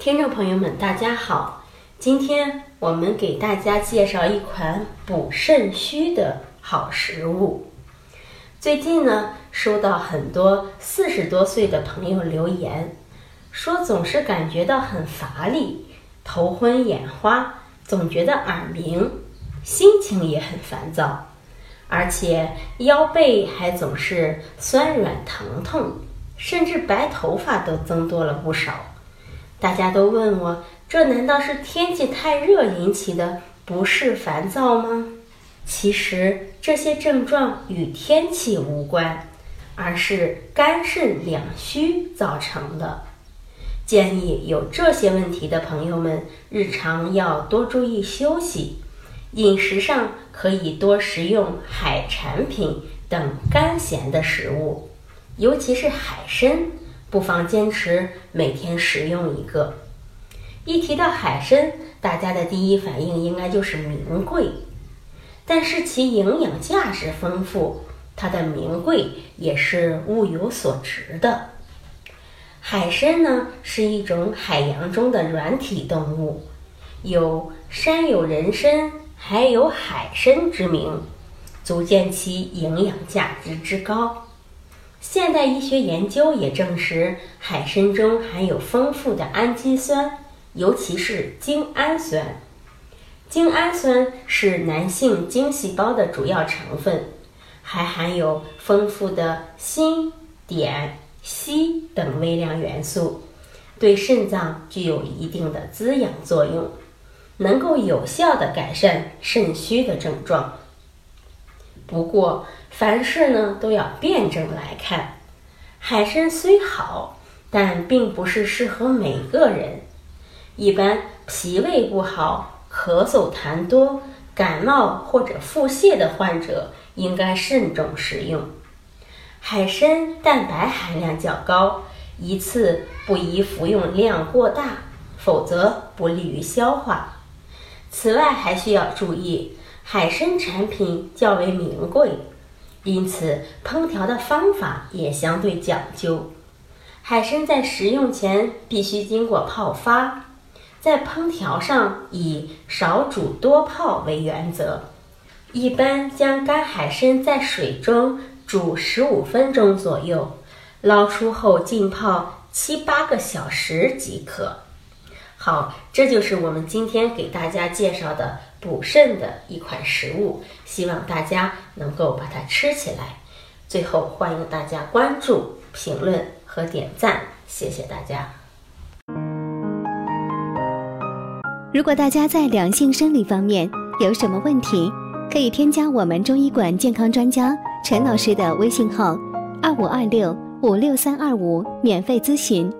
听众朋友们，大家好！今天我们给大家介绍一款补肾虚的好食物。最近呢，收到很多四十多岁的朋友留言，说总是感觉到很乏力、头昏眼花，总觉得耳鸣，心情也很烦躁，而且腰背还总是酸软疼痛，甚至白头发都增多了不少。大家都问我，这难道是天气太热引起的不适烦躁吗？其实这些症状与天气无关，而是肝肾两虚造成的。建议有这些问题的朋友们，日常要多注意休息，饮食上可以多食用海产品等甘咸的食物，尤其是海参。不妨坚持每天食用一个。一提到海参，大家的第一反应应该就是名贵，但是其营养价值丰富，它的名贵也是物有所值的。海参呢是一种海洋中的软体动物，有“山有人参，海有海参”之名，足见其营养价值之高。现代医学研究也证实，海参中含有丰富的氨基酸，尤其是精氨酸。精氨酸是男性精细胞的主要成分，还含有丰富的锌、碘、硒等微量元素，对肾脏具有一定的滋养作用，能够有效的改善肾虚的症状。不过，凡事呢都要辩证来看。海参虽好，但并不是适合每个人。一般脾胃不好、咳嗽痰多、感冒或者腹泻的患者，应该慎重食用。海参蛋白含量较高，一次不宜服用量过大，否则不利于消化。此外，还需要注意。海参产品较为名贵，因此烹调的方法也相对讲究。海参在食用前必须经过泡发，在烹调上以少煮多泡为原则。一般将干海参在水中煮十五分钟左右，捞出后浸泡七八个小时即可。好，这就是我们今天给大家介绍的。补肾的一款食物，希望大家能够把它吃起来。最后，欢迎大家关注、评论和点赞，谢谢大家。如果大家在两性生理方面有什么问题，可以添加我们中医馆健康专家陈老师的微信号：二五二六五六三二五，免费咨询。